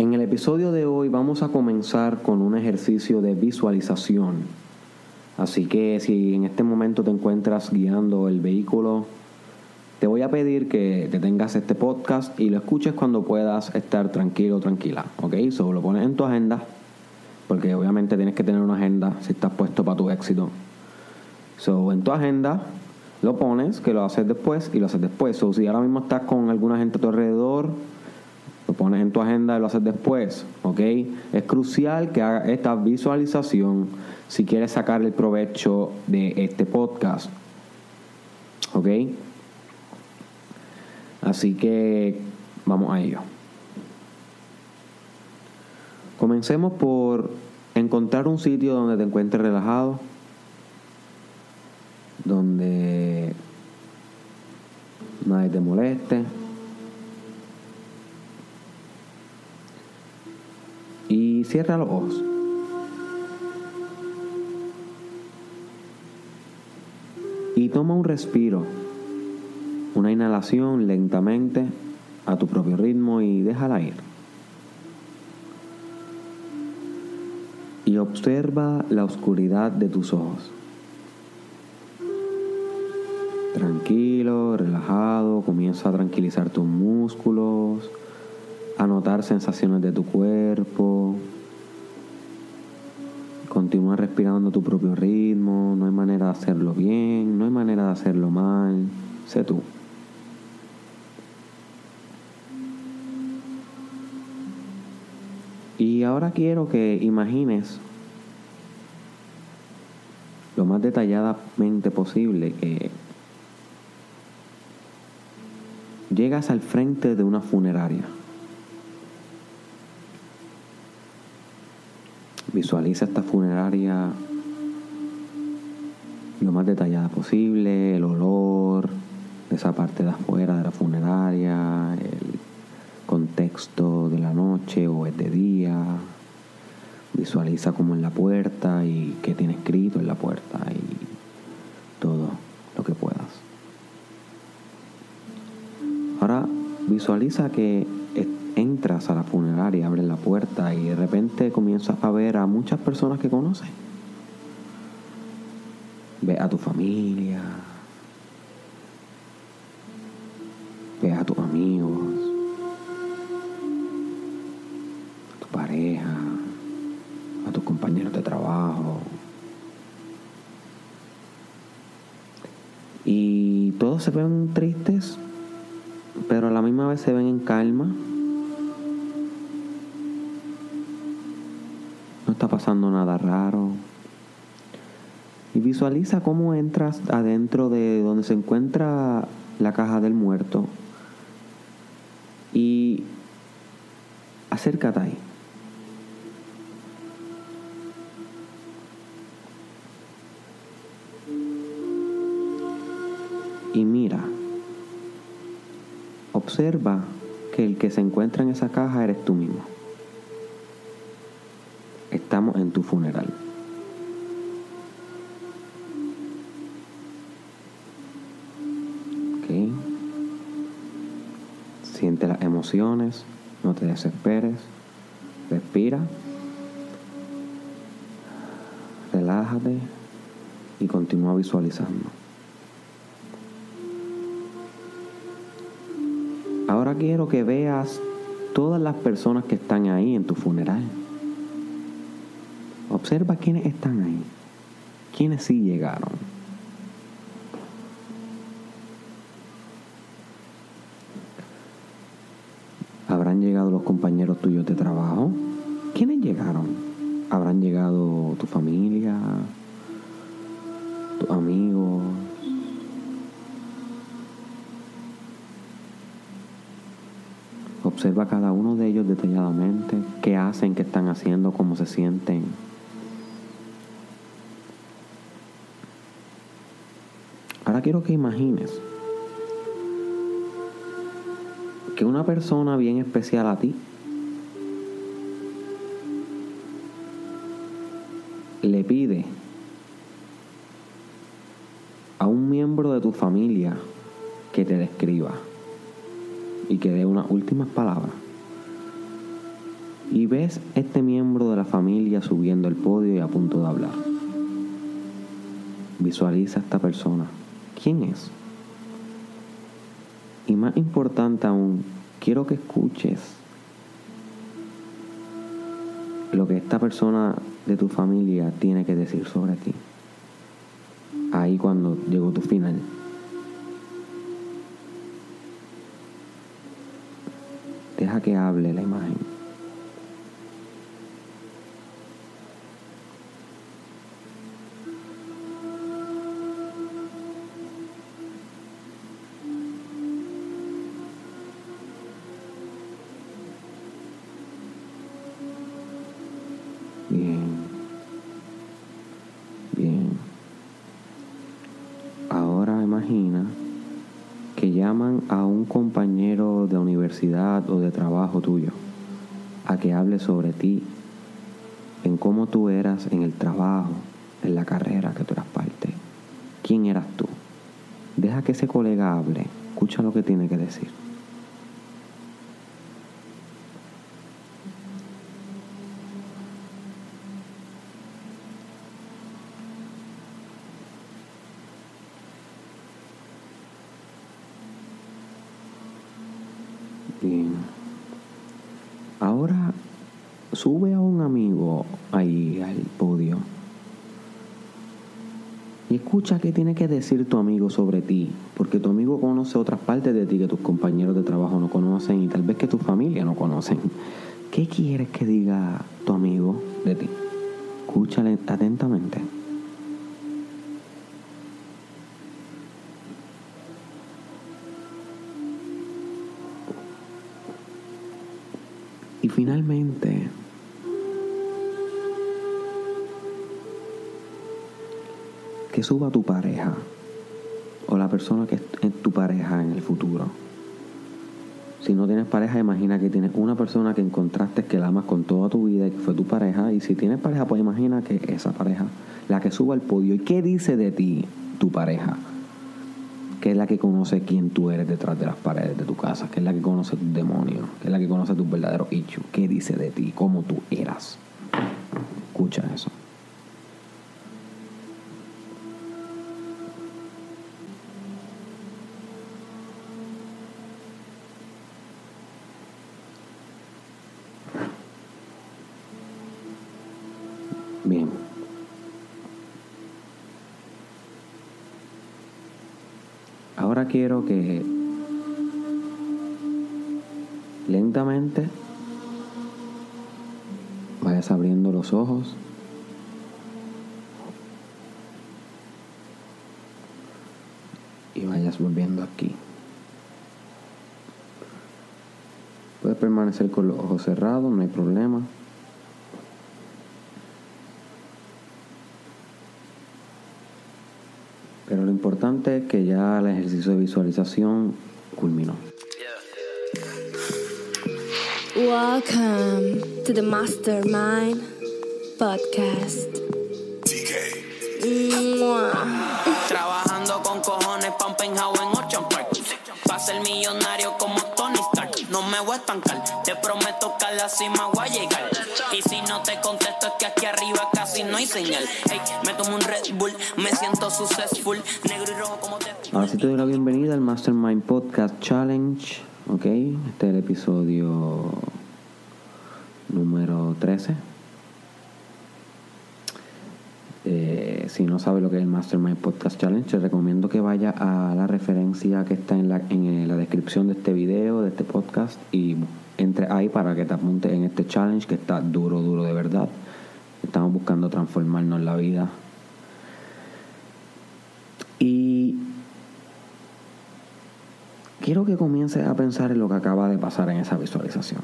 En el episodio de hoy vamos a comenzar con un ejercicio de visualización. Así que si en este momento te encuentras guiando el vehículo, te voy a pedir que te tengas este podcast y lo escuches cuando puedas estar tranquilo o tranquila. ¿Ok? Solo lo pones en tu agenda, porque obviamente tienes que tener una agenda si estás puesto para tu éxito. So, en tu agenda lo pones, que lo haces después y lo haces después. So, si ahora mismo estás con alguna gente a tu alrededor, lo pones en tu agenda y lo haces después, ¿ok? Es crucial que hagas esta visualización si quieres sacar el provecho de este podcast, ¿ok? Así que vamos a ello. Comencemos por encontrar un sitio donde te encuentres relajado, donde nadie te moleste. Y cierra los ojos. Y toma un respiro, una inhalación lentamente a tu propio ritmo y déjala ir. Y observa la oscuridad de tus ojos. Tranquilo, relajado, comienza a tranquilizar tus músculos, a notar sensaciones de tu cuerpo. Continúa respirando a tu propio ritmo, no hay manera de hacerlo bien, no hay manera de hacerlo mal, sé tú. Y ahora quiero que imagines lo más detalladamente posible que llegas al frente de una funeraria. Visualiza esta funeraria lo más detallada posible, el olor de esa parte de afuera de la funeraria, el contexto de la noche o el de día. Visualiza como en la puerta y qué tiene escrito en la puerta y todo lo que puedas. Ahora visualiza que entras a la funeraria, abres la puerta y de repente comienzas a ver a muchas personas que conoces. Ve a tu familia, ve a tus amigos, a tu pareja, a tus compañeros de trabajo. Y todos se ven tristes, pero a la misma vez se ven en calma. Está pasando nada raro. Y visualiza cómo entras adentro de donde se encuentra la caja del muerto. Y acércate ahí. Y mira, observa que el que se encuentra en esa caja eres tú mismo. Estamos en tu funeral. ¿Ok? Siente las emociones, no te desesperes, respira, relájate y continúa visualizando. Ahora quiero que veas todas las personas que están ahí en tu funeral. Observa quiénes están ahí, quiénes sí llegaron. ¿Habrán llegado los compañeros tuyos de trabajo? ¿Quiénes llegaron? ¿Habrán llegado tu familia? ¿Tus amigos? Observa cada uno de ellos detalladamente, qué hacen, qué están haciendo, cómo se sienten. Quiero que imagines que una persona bien especial a ti le pide a un miembro de tu familia que te describa y que dé unas últimas palabras. y ves este miembro de la familia subiendo el podio y a punto de hablar. Visualiza a esta persona. ¿Quién es? Y más importante aún, quiero que escuches lo que esta persona de tu familia tiene que decir sobre ti. Ahí cuando llegó tu final. Deja que hable la imagen. Imagina que llaman a un compañero de universidad o de trabajo tuyo a que hable sobre ti, en cómo tú eras en el trabajo, en la carrera que tú eras parte. ¿Quién eras tú? Deja que ese colega hable, escucha lo que tiene que decir. Bien. Ahora sube a un amigo ahí al podio y escucha qué tiene que decir tu amigo sobre ti, porque tu amigo conoce otras partes de ti que tus compañeros de trabajo no conocen y tal vez que tu familia no conocen. ¿Qué quieres que diga tu amigo de ti? Escúchale atentamente. Finalmente, que suba tu pareja o la persona que es tu pareja en el futuro. Si no tienes pareja, imagina que tienes una persona que encontraste que la amas con toda tu vida y que fue tu pareja. Y si tienes pareja, pues imagina que esa pareja, la que suba al podio. ¿Y qué dice de ti tu pareja? Que es la que conoce quién tú eres detrás de las paredes de tu casa, que es la que conoce tus demonios, que es la que conoce tus verdaderos issues. ¿Qué dice de ti? ¿Cómo tú eras? Escucha eso. Quiero que lentamente vayas abriendo los ojos. Y vayas volviendo aquí. Puedes permanecer con los ojos cerrados, no hay problema. Pero lo importante es que ya el ejercicio de visualización culminó. Welcome to the Mastermind Podcast. Trabajando con cojones pa' un penthouse en Ocean Park. Pa' ser millonario como estancar, te prometo que a la cima voy a llegar. Y si no te contesto es que aquí arriba casi no hay señal. Ey, me tomo un Red Bull, me siento successful. Negro y rojo como te... Ahora sí te doy la bienvenida al Mastermind Podcast Challenge. Ok, este es el episodio número 13. Eh, si no sabes lo que es el Mastermind Podcast Challenge, te recomiendo que vaya a la referencia que está en la, en la descripción de este video, de este podcast, y entre ahí para que te apuntes en este challenge que está duro, duro de verdad. Estamos buscando transformarnos la vida. Y quiero que comiences a pensar en lo que acaba de pasar en esa visualización.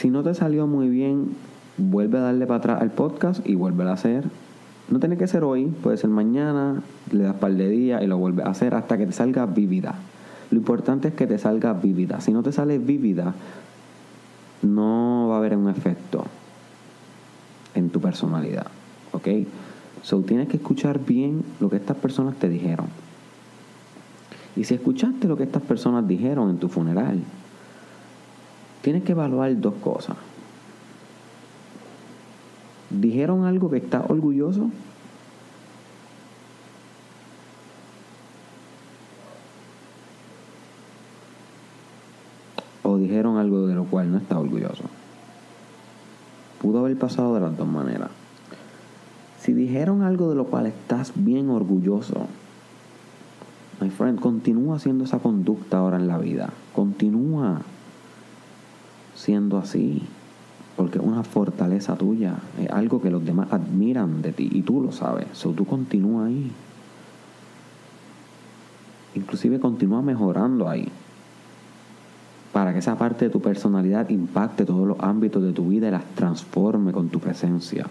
Si no te salió muy bien, vuelve a darle para atrás al podcast y vuelve a hacer. No tiene que ser hoy, puede ser mañana, le das par de días y lo vuelves a hacer hasta que te salga vívida. Lo importante es que te salga vívida. Si no te sale vívida, no va a haber un efecto en tu personalidad. ¿Ok? So tienes que escuchar bien lo que estas personas te dijeron. Y si escuchaste lo que estas personas dijeron en tu funeral, tienes que evaluar dos cosas. ¿Dijeron algo que está orgulloso? ¿O dijeron algo de lo cual no está orgulloso? Pudo haber pasado de las dos maneras. Si dijeron algo de lo cual estás bien orgulloso, my friend, continúa haciendo esa conducta ahora en la vida. Continúa siendo así. Porque es una fortaleza tuya. Es algo que los demás admiran de ti. Y tú lo sabes. So, tú continúa ahí. Inclusive continúa mejorando ahí. Para que esa parte de tu personalidad impacte todos los ámbitos de tu vida y las transforme con tu presencia.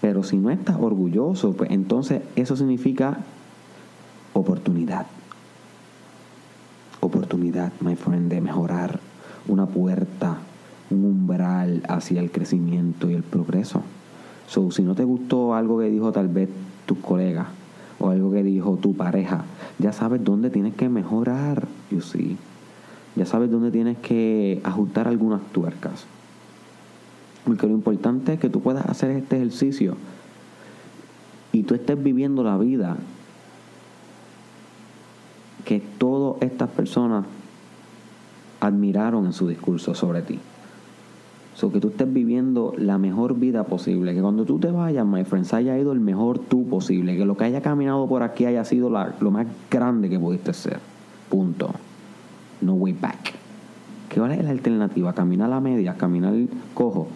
Pero si no estás orgulloso, pues entonces eso significa oportunidad. Oportunidad, my friend, de mejorar una puerta, un umbral hacia el crecimiento y el progreso. So, si no te gustó algo que dijo tal vez tus colegas o algo que dijo tu pareja, ya sabes dónde tienes que mejorar, you see. Ya sabes dónde tienes que ajustar algunas tuercas. Porque lo importante es que tú puedas hacer este ejercicio y tú estés viviendo la vida que todas estas personas admiraron en su discurso sobre ti. So que tú estés viviendo la mejor vida posible. Que cuando tú te vayas, my friends, haya ido el mejor tú posible. Que lo que haya caminado por aquí haya sido lo más grande que pudiste ser. Punto. No way back. ¿Qué es la alternativa? Caminar a la media, caminar cojo,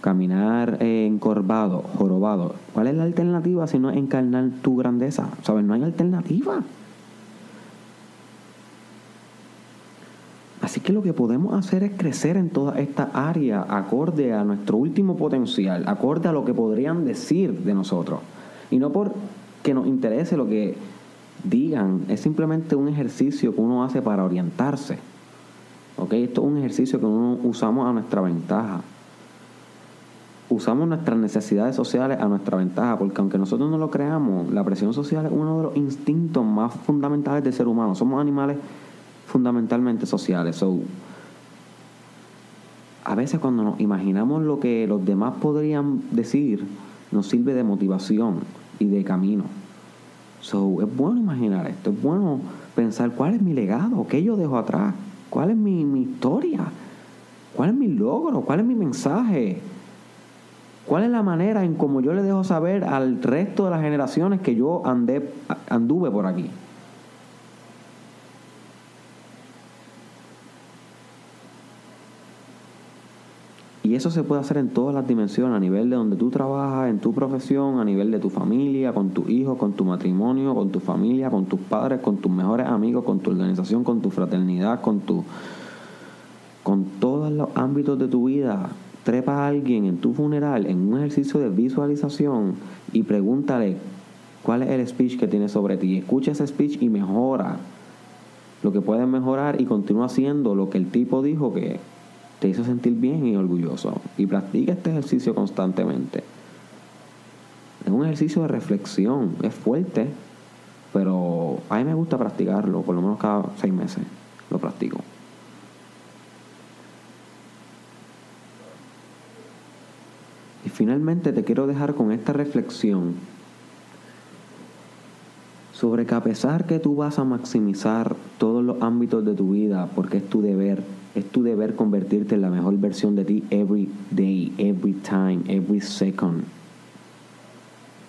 caminar eh, encorvado, jorobado. ¿Cuál es la alternativa si no es encarnar tu grandeza? ¿Sabes? No hay alternativa. Así que lo que podemos hacer es crecer en toda esta área acorde a nuestro último potencial, acorde a lo que podrían decir de nosotros. Y no por que nos interese lo que digan, es simplemente un ejercicio que uno hace para orientarse. ¿Ok? Esto es un ejercicio que uno usamos a nuestra ventaja. Usamos nuestras necesidades sociales a nuestra ventaja, porque aunque nosotros no lo creamos, la presión social es uno de los instintos más fundamentales del ser humano. Somos animales fundamentalmente sociales. So, a veces cuando nos imaginamos lo que los demás podrían decir, nos sirve de motivación y de camino. So, es bueno imaginar esto, es bueno pensar cuál es mi legado, qué yo dejo atrás, cuál es mi, historia, cuál es mi logro, cuál es mi mensaje, cuál es la manera en cómo yo le dejo saber al resto de las generaciones que yo andé, anduve por aquí. Y eso se puede hacer en todas las dimensiones, a nivel de donde tú trabajas, en tu profesión, a nivel de tu familia, con tus hijos, con tu matrimonio, con tu familia, con tus padres, con tus mejores amigos, con tu organización, con tu fraternidad, con tu con todos los ámbitos de tu vida. Trepa a alguien en tu funeral en un ejercicio de visualización y pregúntale cuál es el speech que tiene sobre ti. Escucha ese speech y mejora lo que puedes mejorar y continúa haciendo lo que el tipo dijo que te hizo sentir bien y orgulloso. Y practica este ejercicio constantemente. Es un ejercicio de reflexión, es fuerte, pero a mí me gusta practicarlo, por lo menos cada seis meses lo practico. Y finalmente te quiero dejar con esta reflexión sobre que a pesar que tú vas a maximizar todos los ámbitos de tu vida, porque es tu deber, es tu deber convertirte en la mejor versión de ti every day, every time, every second.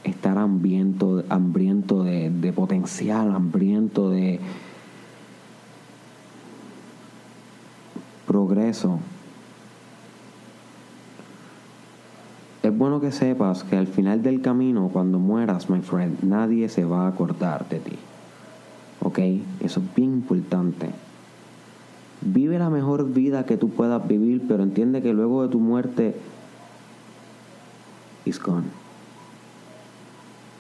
Estar hambriento, hambriento de, de potencial, hambriento de progreso. Es bueno que sepas que al final del camino, cuando mueras, my friend, nadie se va a acordar de ti. ¿Ok? Eso es bien importante. Vive la mejor vida que tú puedas vivir, pero entiende que luego de tu muerte, it's gone.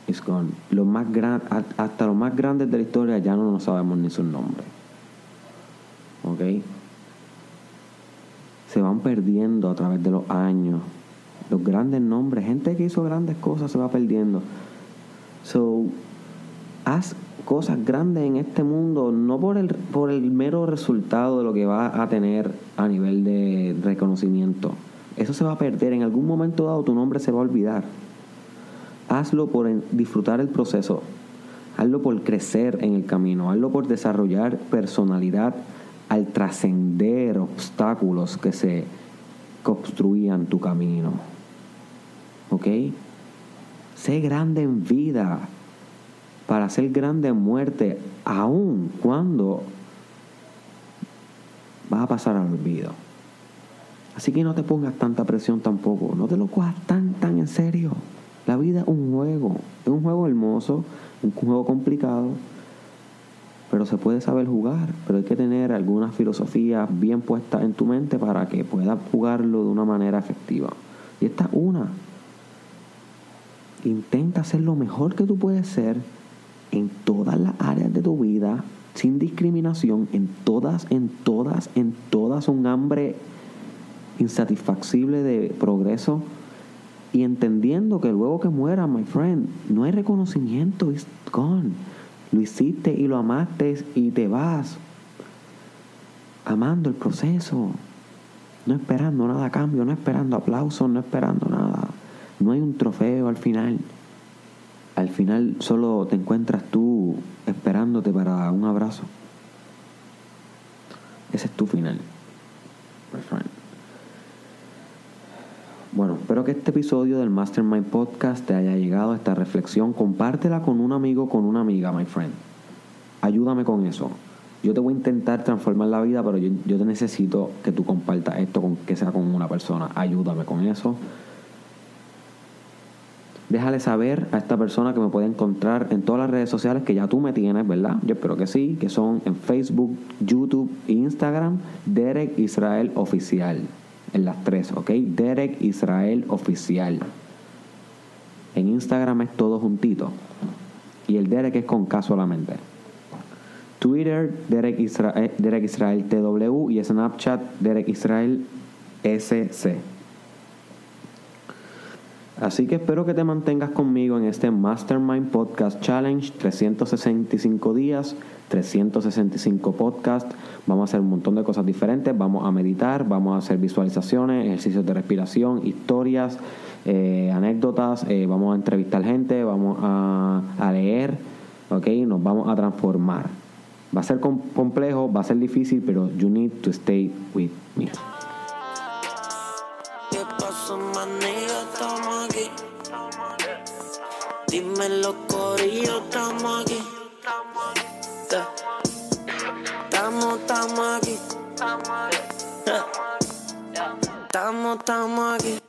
It's gone. Lo más gran, hasta los más grandes de la historia ya no nos sabemos ni su nombre. ¿Ok? Se van perdiendo a través de los años. Los grandes nombres, gente que hizo grandes cosas se va perdiendo. So, haz cosas grandes en este mundo, no por el, por el mero resultado de lo que va a tener a nivel de reconocimiento. Eso se va a perder. En algún momento dado tu nombre se va a olvidar. Hazlo por disfrutar el proceso. Hazlo por crecer en el camino. Hazlo por desarrollar personalidad al trascender obstáculos que se construían tu camino. ¿Ok? Sé grande en vida para ser grande muerte, aun cuando va a pasar al olvido. Así que no te pongas tanta presión tampoco, no te lo cojas tan, tan en serio. La vida es un juego, es un juego hermoso, un juego complicado, pero se puede saber jugar, pero hay que tener algunas filosofías bien puestas en tu mente para que puedas jugarlo de una manera efectiva. Y esta es una. Intenta hacer lo mejor que tú puedes ser en todas las áreas de tu vida, sin discriminación, en todas, en todas, en todas, un hambre insatisfacible de progreso y entendiendo que luego que muera, my friend, no hay reconocimiento, it's gone. Lo hiciste y lo amaste y te vas amando el proceso, no esperando nada a cambio, no esperando aplausos, no esperando nada. No hay un trofeo al final al final solo te encuentras tú esperándote para un abrazo. Ese es tu final. Bueno, espero que este episodio del Mastermind Podcast te haya llegado a esta reflexión. Compártela con un amigo, con una amiga, my friend. Ayúdame con eso. Yo te voy a intentar transformar la vida, pero yo, yo te necesito que tú compartas esto con que sea con una persona. Ayúdame con eso déjale saber a esta persona que me puede encontrar en todas las redes sociales que ya tú me tienes, ¿verdad? Yo espero que sí, que son en Facebook, YouTube e Instagram, Derek Israel Oficial. En las tres, ¿ok? Derek Israel Oficial. En Instagram es todo juntito. Y el Derek es con K solamente. Twitter, Derek Israel, eh, Derek Israel TW y Snapchat, Derek Israel SC. Así que espero que te mantengas conmigo en este Mastermind Podcast Challenge 365 días, 365 podcasts. Vamos a hacer un montón de cosas diferentes. Vamos a meditar, vamos a hacer visualizaciones, ejercicios de respiración, historias, eh, anécdotas. Eh, vamos a entrevistar gente, vamos a, a leer, ¿ok? Nos vamos a transformar. Va a ser complejo, va a ser difícil, pero you need to stay with me. Dime los corillos, estamos aquí. Estamos, estamos aquí. Estamos, estamos aquí.